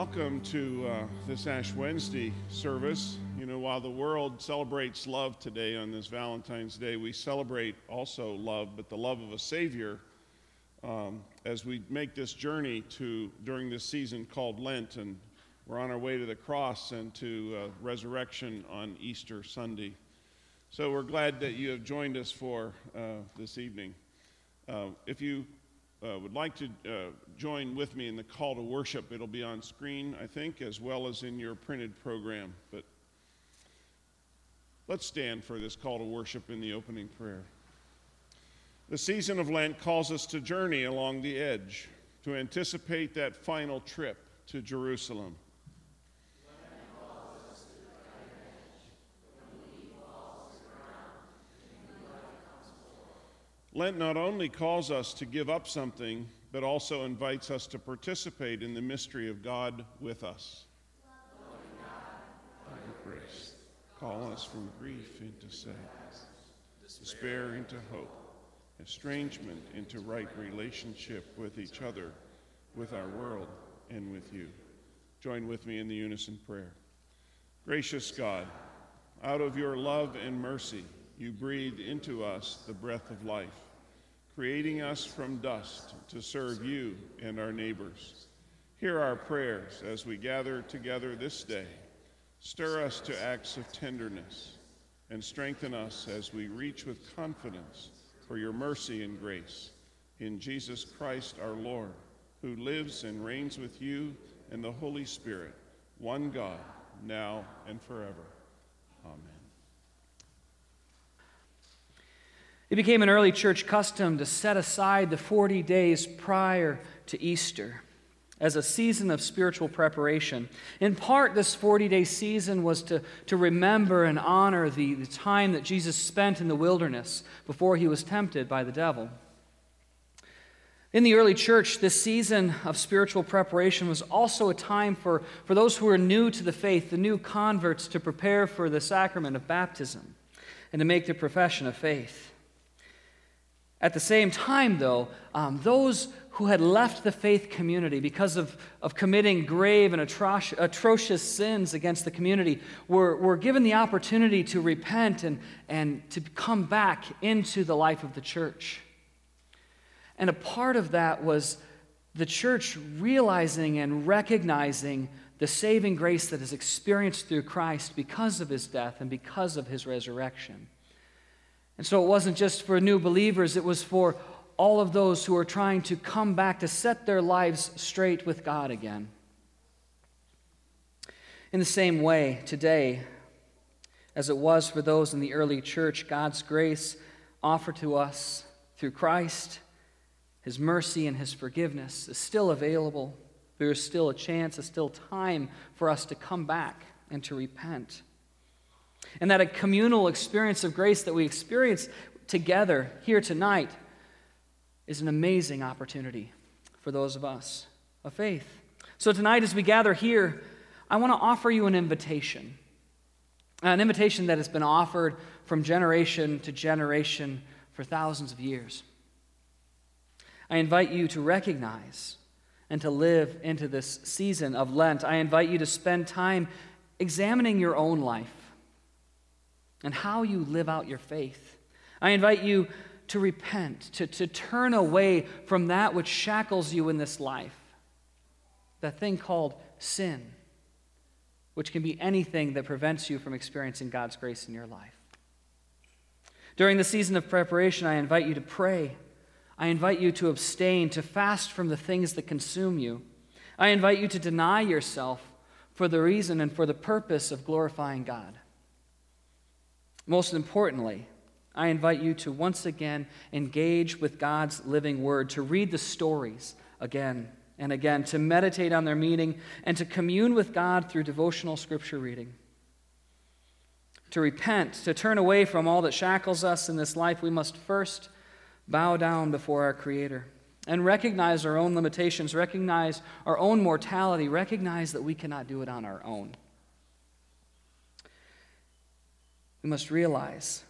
Welcome to uh, this Ash Wednesday service. You know, while the world celebrates love today on this Valentine's Day, we celebrate also love, but the love of a Savior um, as we make this journey to during this season called Lent, and we're on our way to the cross and to uh, resurrection on Easter Sunday. So we're glad that you have joined us for uh, this evening. Uh, if you uh, would like to uh, join with me in the call to worship, it'll be on screen, I think, as well as in your printed program. But let's stand for this call to worship in the opening prayer. The season of Lent calls us to journey along the edge, to anticipate that final trip to Jerusalem. Lent not only calls us to give up something, but also invites us to participate in the mystery of God with us. By grace, call us from grief into sadness, despair into hope, estrangement into right relationship with each other, with our world, and with you. Join with me in the unison prayer. Gracious God, out of your love and mercy, you breathe into us the breath of life, creating us from dust to serve you and our neighbors. Hear our prayers as we gather together this day. Stir us to acts of tenderness and strengthen us as we reach with confidence for your mercy and grace. In Jesus Christ our Lord, who lives and reigns with you and the Holy Spirit, one God, now and forever. Amen. It became an early church custom to set aside the 40 days prior to Easter as a season of spiritual preparation. In part, this 40 day season was to, to remember and honor the, the time that Jesus spent in the wilderness before he was tempted by the devil. In the early church, this season of spiritual preparation was also a time for, for those who were new to the faith, the new converts, to prepare for the sacrament of baptism and to make their profession of faith. At the same time, though, um, those who had left the faith community because of, of committing grave and atroc- atrocious sins against the community were, were given the opportunity to repent and, and to come back into the life of the church. And a part of that was the church realizing and recognizing the saving grace that is experienced through Christ because of his death and because of his resurrection. And so it wasn't just for new believers, it was for all of those who are trying to come back to set their lives straight with God again. In the same way, today, as it was for those in the early church, God's grace offered to us through Christ, His mercy, and His forgiveness is still available. There is still a chance, there's still time for us to come back and to repent. And that a communal experience of grace that we experience together here tonight is an amazing opportunity for those of us of faith. So, tonight, as we gather here, I want to offer you an invitation. An invitation that has been offered from generation to generation for thousands of years. I invite you to recognize and to live into this season of Lent. I invite you to spend time examining your own life and how you live out your faith. I invite you to repent, to, to turn away from that which shackles you in this life, that thing called sin, which can be anything that prevents you from experiencing God's grace in your life. During the season of preparation, I invite you to pray. I invite you to abstain, to fast from the things that consume you. I invite you to deny yourself for the reason and for the purpose of glorifying God. Most importantly, I invite you to once again engage with God's living word, to read the stories again and again, to meditate on their meaning, and to commune with God through devotional scripture reading. To repent, to turn away from all that shackles us in this life, we must first bow down before our Creator and recognize our own limitations, recognize our own mortality, recognize that we cannot do it on our own. We must realize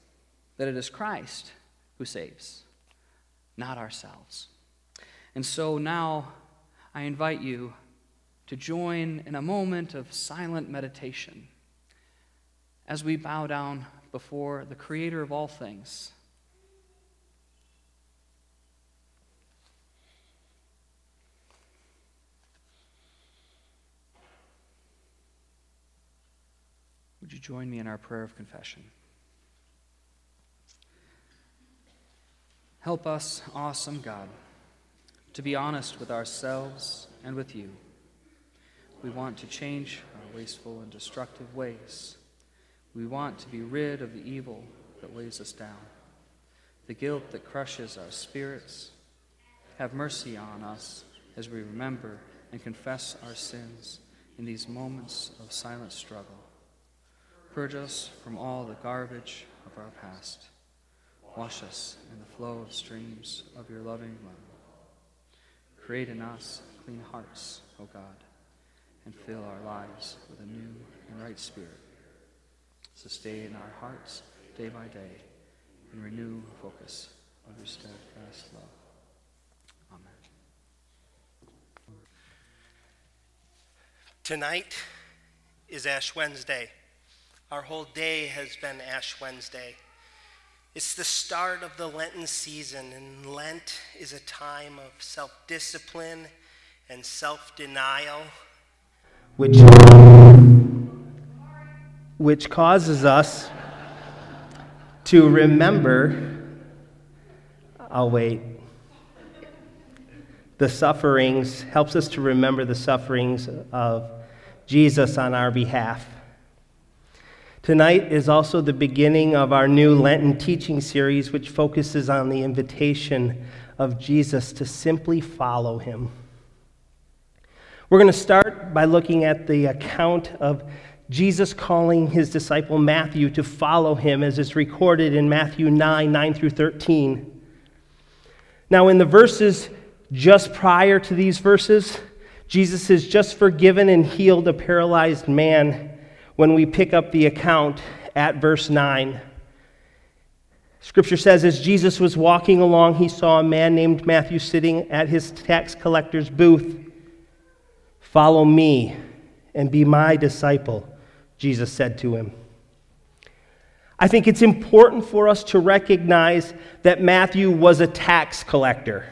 that it is Christ who saves, not ourselves. And so now I invite you to join in a moment of silent meditation as we bow down before the Creator of all things. Would you join me in our prayer of confession? Help us, awesome God, to be honest with ourselves and with you. We want to change our wasteful and destructive ways. We want to be rid of the evil that weighs us down, the guilt that crushes our spirits. Have mercy on us as we remember and confess our sins in these moments of silent struggle. Purge us from all the garbage of our past. Wash us in the flow of streams of your loving love. Create in us clean hearts, O God, and fill our lives with a new and right spirit. Sustain our hearts day by day and renew focus of your steadfast love. Amen. Tonight is Ash Wednesday. Our whole day has been Ash Wednesday. It's the start of the Lenten season, and Lent is a time of self discipline and self denial, which, which causes us to remember. I'll wait. The sufferings, helps us to remember the sufferings of Jesus on our behalf. Tonight is also the beginning of our new Lenten teaching series, which focuses on the invitation of Jesus to simply follow him. We're going to start by looking at the account of Jesus calling his disciple Matthew to follow him, as is recorded in Matthew 9 9 through 13. Now, in the verses just prior to these verses, Jesus has just forgiven and healed a paralyzed man when we pick up the account at verse 9. Scripture says, As Jesus was walking along, he saw a man named Matthew sitting at his tax collector's booth. Follow me and be my disciple, Jesus said to him. I think it's important for us to recognize that Matthew was a tax collector.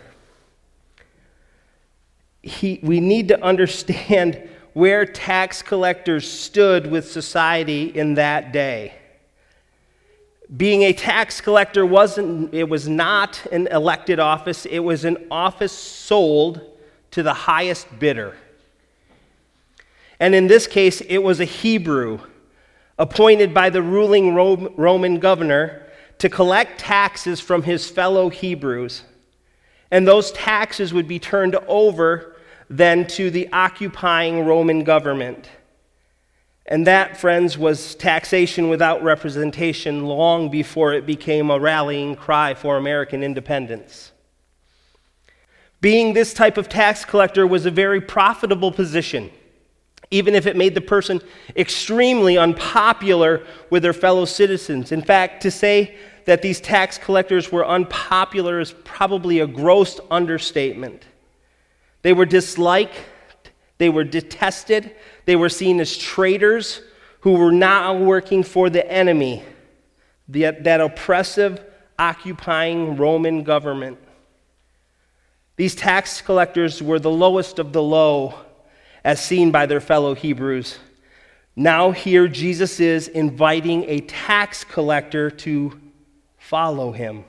He, we need to understand where tax collectors stood with society in that day. Being a tax collector wasn't it was not an elected office, it was an office sold to the highest bidder. And in this case, it was a Hebrew appointed by the ruling Roman governor to collect taxes from his fellow Hebrews. And those taxes would be turned over than to the occupying Roman government. And that, friends, was taxation without representation long before it became a rallying cry for American independence. Being this type of tax collector was a very profitable position, even if it made the person extremely unpopular with their fellow citizens. In fact, to say that these tax collectors were unpopular is probably a gross understatement. They were disliked, they were detested, they were seen as traitors who were now working for the enemy, the, that oppressive, occupying Roman government. These tax collectors were the lowest of the low, as seen by their fellow Hebrews. Now, here Jesus is inviting a tax collector to follow him.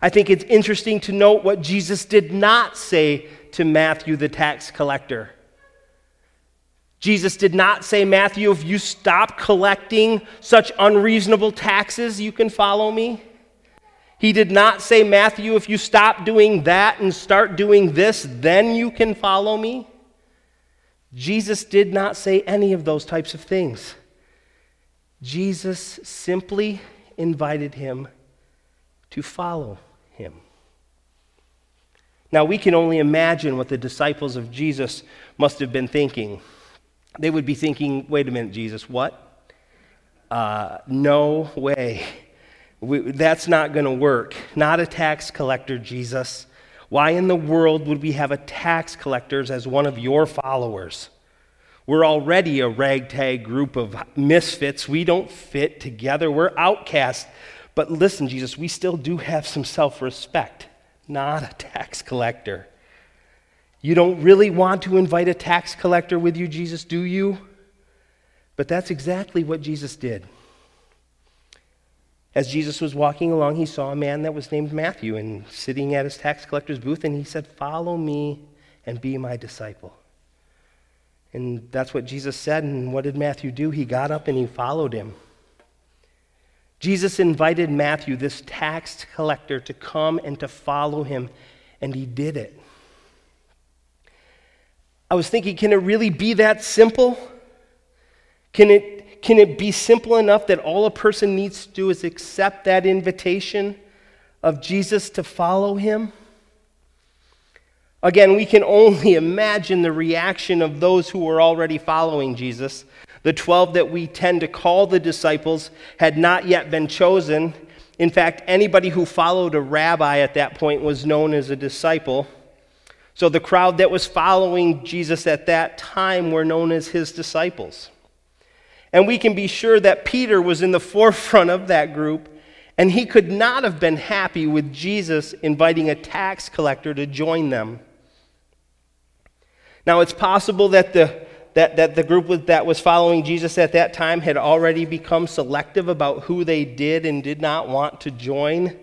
I think it's interesting to note what Jesus did not say to Matthew, the tax collector. Jesus did not say, Matthew, if you stop collecting such unreasonable taxes, you can follow me. He did not say, Matthew, if you stop doing that and start doing this, then you can follow me. Jesus did not say any of those types of things. Jesus simply invited him to follow him. Now, we can only imagine what the disciples of Jesus must have been thinking. They would be thinking, wait a minute, Jesus, what? Uh, no way. We, that's not going to work. Not a tax collector, Jesus. Why in the world would we have a tax collector as one of your followers? We're already a ragtag group of misfits. We don't fit together. We're outcasts. But listen, Jesus, we still do have some self respect, not a tax collector. You don't really want to invite a tax collector with you, Jesus, do you? But that's exactly what Jesus did. As Jesus was walking along, he saw a man that was named Matthew and sitting at his tax collector's booth, and he said, Follow me and be my disciple. And that's what Jesus said. And what did Matthew do? He got up and he followed him. Jesus invited Matthew, this tax collector, to come and to follow him, and he did it. I was thinking, can it really be that simple? Can it, can it be simple enough that all a person needs to do is accept that invitation of Jesus to follow him? Again, we can only imagine the reaction of those who were already following Jesus. The 12 that we tend to call the disciples had not yet been chosen. In fact, anybody who followed a rabbi at that point was known as a disciple. So the crowd that was following Jesus at that time were known as his disciples. And we can be sure that Peter was in the forefront of that group, and he could not have been happy with Jesus inviting a tax collector to join them. Now, it's possible that the, that, that the group that was following Jesus at that time had already become selective about who they did and did not want to join.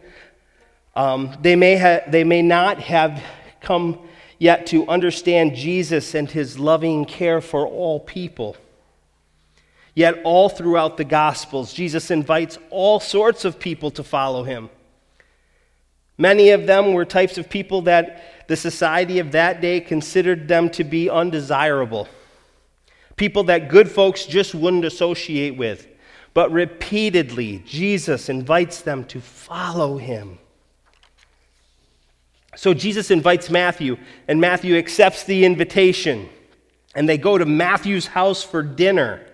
Um, they, may ha- they may not have come yet to understand Jesus and his loving care for all people. Yet, all throughout the Gospels, Jesus invites all sorts of people to follow him. Many of them were types of people that the society of that day considered them to be undesirable. People that good folks just wouldn't associate with. But repeatedly, Jesus invites them to follow him. So Jesus invites Matthew, and Matthew accepts the invitation. And they go to Matthew's house for dinner.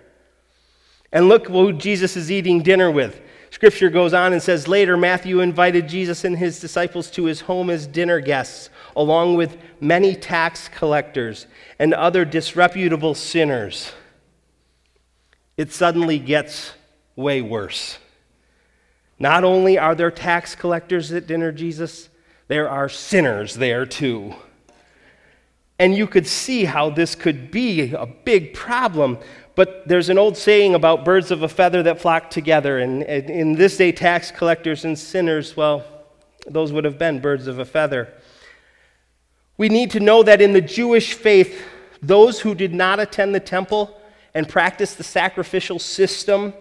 And look who Jesus is eating dinner with. Scripture goes on and says later, Matthew invited Jesus and his disciples to his home as dinner guests, along with many tax collectors and other disreputable sinners. It suddenly gets way worse. Not only are there tax collectors at dinner, Jesus, there are sinners there too. And you could see how this could be a big problem. But there's an old saying about birds of a feather that flock together. And in this day, tax collectors and sinners, well, those would have been birds of a feather. We need to know that in the Jewish faith, those who did not attend the temple and practice the sacrificial system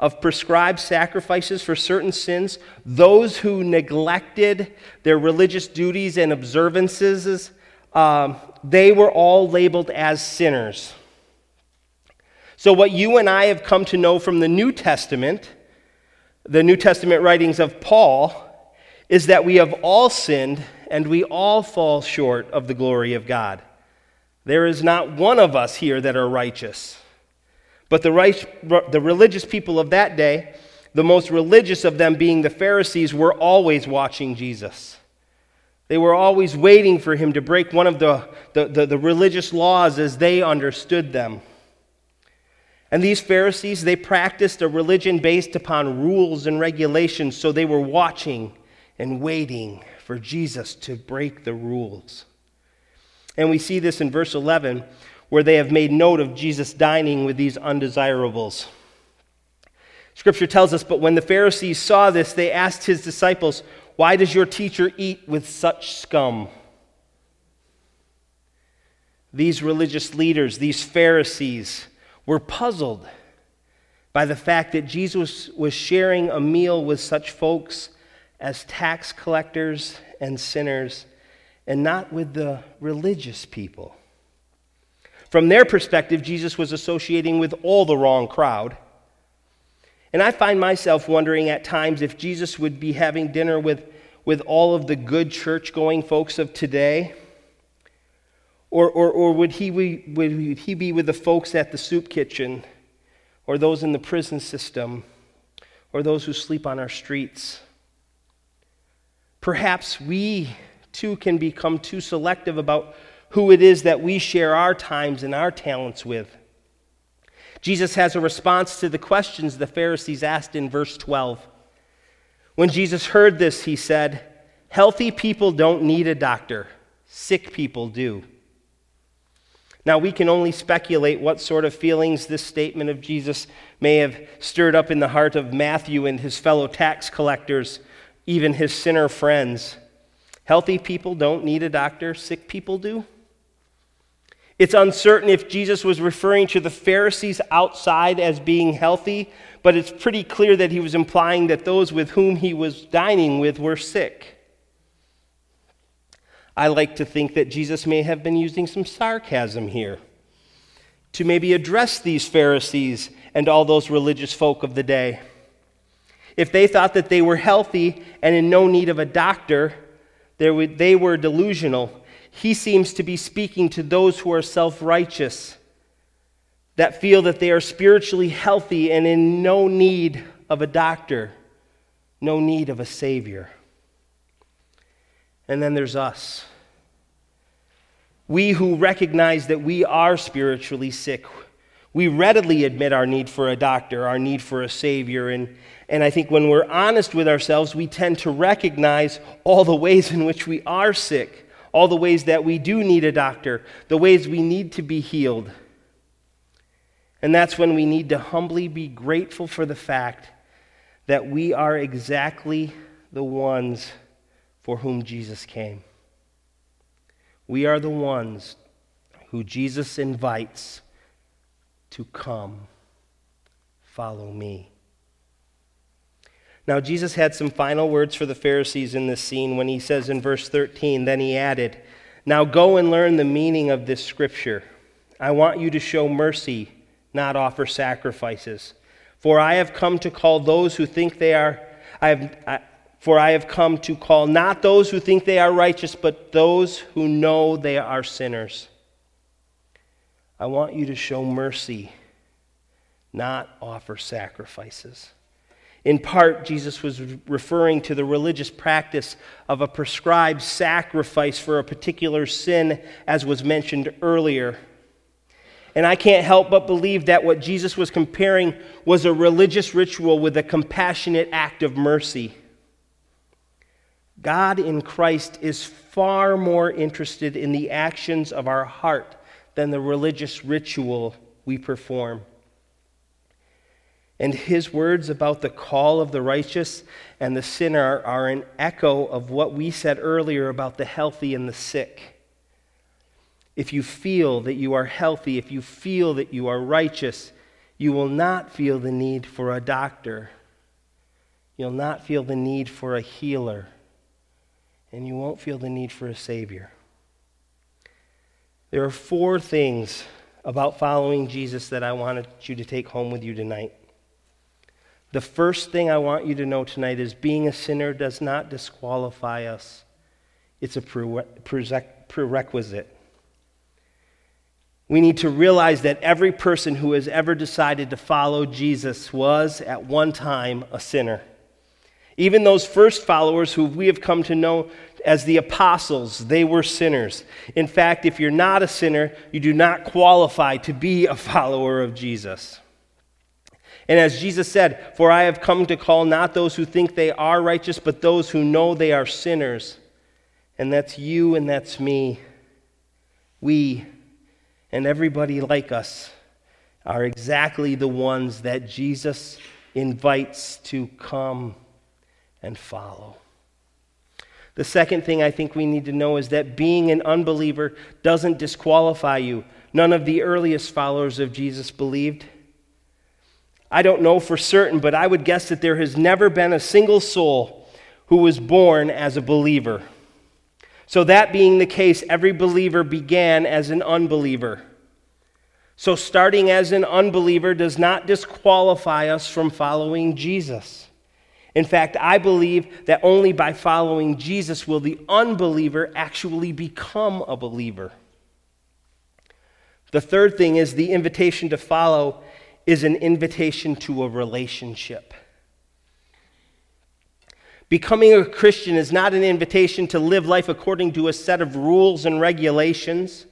of prescribed sacrifices for certain sins, those who neglected their religious duties and observances, um, they were all labeled as sinners. So, what you and I have come to know from the New Testament, the New Testament writings of Paul, is that we have all sinned and we all fall short of the glory of God. There is not one of us here that are righteous. But the, right, the religious people of that day, the most religious of them being the Pharisees, were always watching Jesus. They were always waiting for him to break one of the, the, the, the religious laws as they understood them. And these Pharisees, they practiced a religion based upon rules and regulations, so they were watching and waiting for Jesus to break the rules. And we see this in verse 11 where they have made note of Jesus dining with these undesirables. Scripture tells us, but when the Pharisees saw this, they asked his disciples, Why does your teacher eat with such scum? These religious leaders, these Pharisees, were puzzled by the fact that Jesus was sharing a meal with such folks as tax collectors and sinners, and not with the religious people. From their perspective, Jesus was associating with all the wrong crowd. And I find myself wondering at times if Jesus would be having dinner with, with all of the good church going folks of today. Or, or, or would, he, would he be with the folks at the soup kitchen, or those in the prison system, or those who sleep on our streets? Perhaps we too can become too selective about who it is that we share our times and our talents with. Jesus has a response to the questions the Pharisees asked in verse 12. When Jesus heard this, he said, Healthy people don't need a doctor, sick people do. Now, we can only speculate what sort of feelings this statement of Jesus may have stirred up in the heart of Matthew and his fellow tax collectors, even his sinner friends. Healthy people don't need a doctor, sick people do. It's uncertain if Jesus was referring to the Pharisees outside as being healthy, but it's pretty clear that he was implying that those with whom he was dining with were sick. I like to think that Jesus may have been using some sarcasm here to maybe address these Pharisees and all those religious folk of the day. If they thought that they were healthy and in no need of a doctor, they were delusional. He seems to be speaking to those who are self righteous, that feel that they are spiritually healthy and in no need of a doctor, no need of a Savior. And then there's us. We who recognize that we are spiritually sick, we readily admit our need for a doctor, our need for a Savior. And, and I think when we're honest with ourselves, we tend to recognize all the ways in which we are sick, all the ways that we do need a doctor, the ways we need to be healed. And that's when we need to humbly be grateful for the fact that we are exactly the ones for whom Jesus came. We are the ones who Jesus invites to come, follow me. Now, Jesus had some final words for the Pharisees in this scene when he says in verse 13, then he added, Now go and learn the meaning of this scripture. I want you to show mercy, not offer sacrifices. For I have come to call those who think they are, I have, for I have come to call not those who think they are righteous, but those who know they are sinners. I want you to show mercy, not offer sacrifices. In part, Jesus was referring to the religious practice of a prescribed sacrifice for a particular sin, as was mentioned earlier. And I can't help but believe that what Jesus was comparing was a religious ritual with a compassionate act of mercy. God in Christ is far more interested in the actions of our heart than the religious ritual we perform. And his words about the call of the righteous and the sinner are an echo of what we said earlier about the healthy and the sick. If you feel that you are healthy, if you feel that you are righteous, you will not feel the need for a doctor. You'll not feel the need for a healer and you won't feel the need for a Savior. There are four things about following Jesus that I wanted you to take home with you tonight. The first thing I want you to know tonight is being a sinner does not disqualify us, it's a prerequisite. We need to realize that every person who has ever decided to follow Jesus was, at one time, a sinner. Even those first followers who we have come to know as the apostles, they were sinners. In fact, if you're not a sinner, you do not qualify to be a follower of Jesus. And as Jesus said, For I have come to call not those who think they are righteous, but those who know they are sinners. And that's you and that's me. We and everybody like us are exactly the ones that Jesus invites to come and follow. The second thing I think we need to know is that being an unbeliever doesn't disqualify you. None of the earliest followers of Jesus believed. I don't know for certain, but I would guess that there has never been a single soul who was born as a believer. So, that being the case, every believer began as an unbeliever. So, starting as an unbeliever does not disqualify us from following Jesus. In fact, I believe that only by following Jesus will the unbeliever actually become a believer. The third thing is the invitation to follow is an invitation to a relationship. Becoming a Christian is not an invitation to live life according to a set of rules and regulations.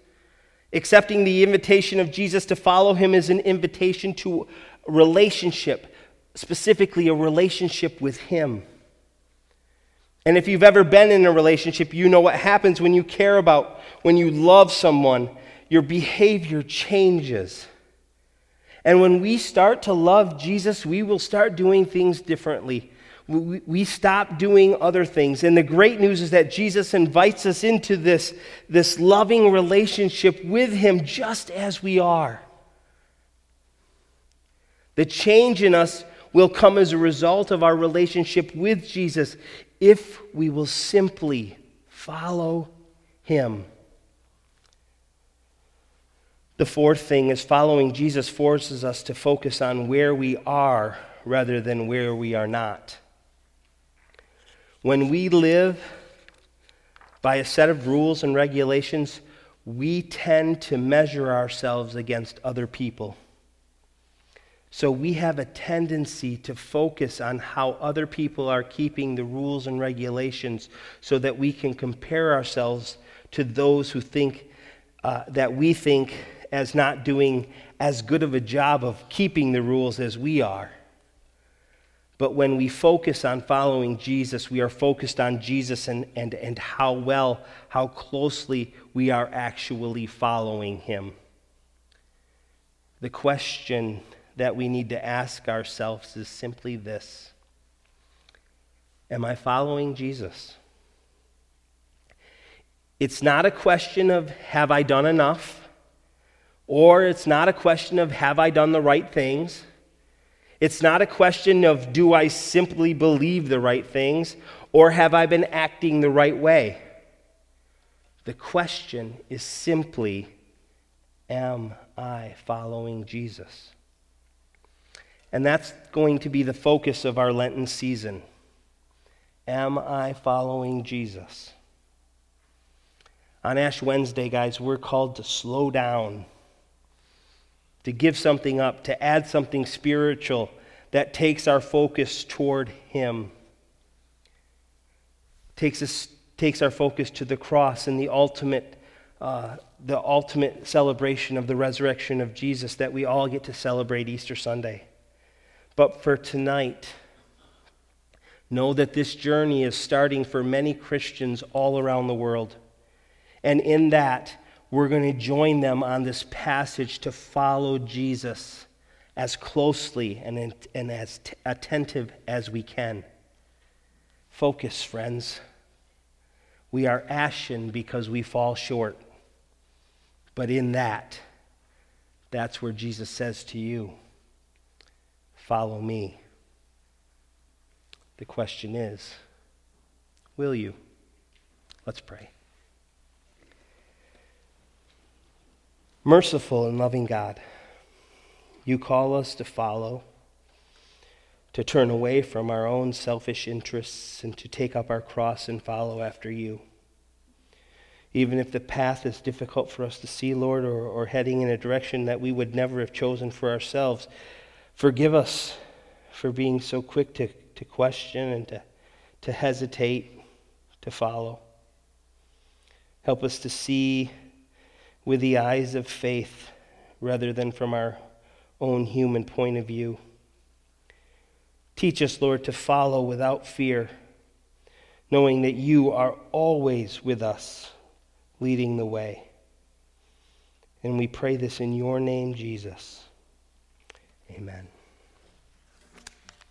Accepting the invitation of Jesus to follow him is an invitation to relationship, specifically a relationship with him. And if you've ever been in a relationship, you know what happens when you care about, when you love someone, your behavior changes. And when we start to love Jesus, we will start doing things differently we, we stop doing other things. And the great news is that Jesus invites us into this, this loving relationship with Him just as we are. The change in us will come as a result of our relationship with Jesus if we will simply follow Him. The fourth thing is following Jesus forces us to focus on where we are rather than where we are not. When we live by a set of rules and regulations, we tend to measure ourselves against other people. So we have a tendency to focus on how other people are keeping the rules and regulations so that we can compare ourselves to those who think uh, that we think as not doing as good of a job of keeping the rules as we are. But when we focus on following Jesus, we are focused on Jesus and, and, and how well, how closely we are actually following him. The question that we need to ask ourselves is simply this Am I following Jesus? It's not a question of have I done enough, or it's not a question of have I done the right things. It's not a question of do I simply believe the right things or have I been acting the right way? The question is simply am I following Jesus? And that's going to be the focus of our Lenten season. Am I following Jesus? On Ash Wednesday, guys, we're called to slow down to give something up, to add something spiritual that takes our focus toward Him. Takes, us, takes our focus to the cross and the ultimate, uh, the ultimate celebration of the resurrection of Jesus that we all get to celebrate Easter Sunday. But for tonight, know that this journey is starting for many Christians all around the world. And in that, we're going to join them on this passage to follow Jesus as closely and, and as t- attentive as we can. Focus, friends. We are ashen because we fall short. But in that, that's where Jesus says to you, Follow me. The question is, will you? Let's pray. Merciful and loving God, you call us to follow, to turn away from our own selfish interests, and to take up our cross and follow after you. Even if the path is difficult for us to see, Lord, or, or heading in a direction that we would never have chosen for ourselves, forgive us for being so quick to, to question and to, to hesitate to follow. Help us to see with the eyes of faith rather than from our own human point of view. Teach us, Lord, to follow without fear, knowing that you are always with us, leading the way. And we pray this in your name, Jesus. Amen.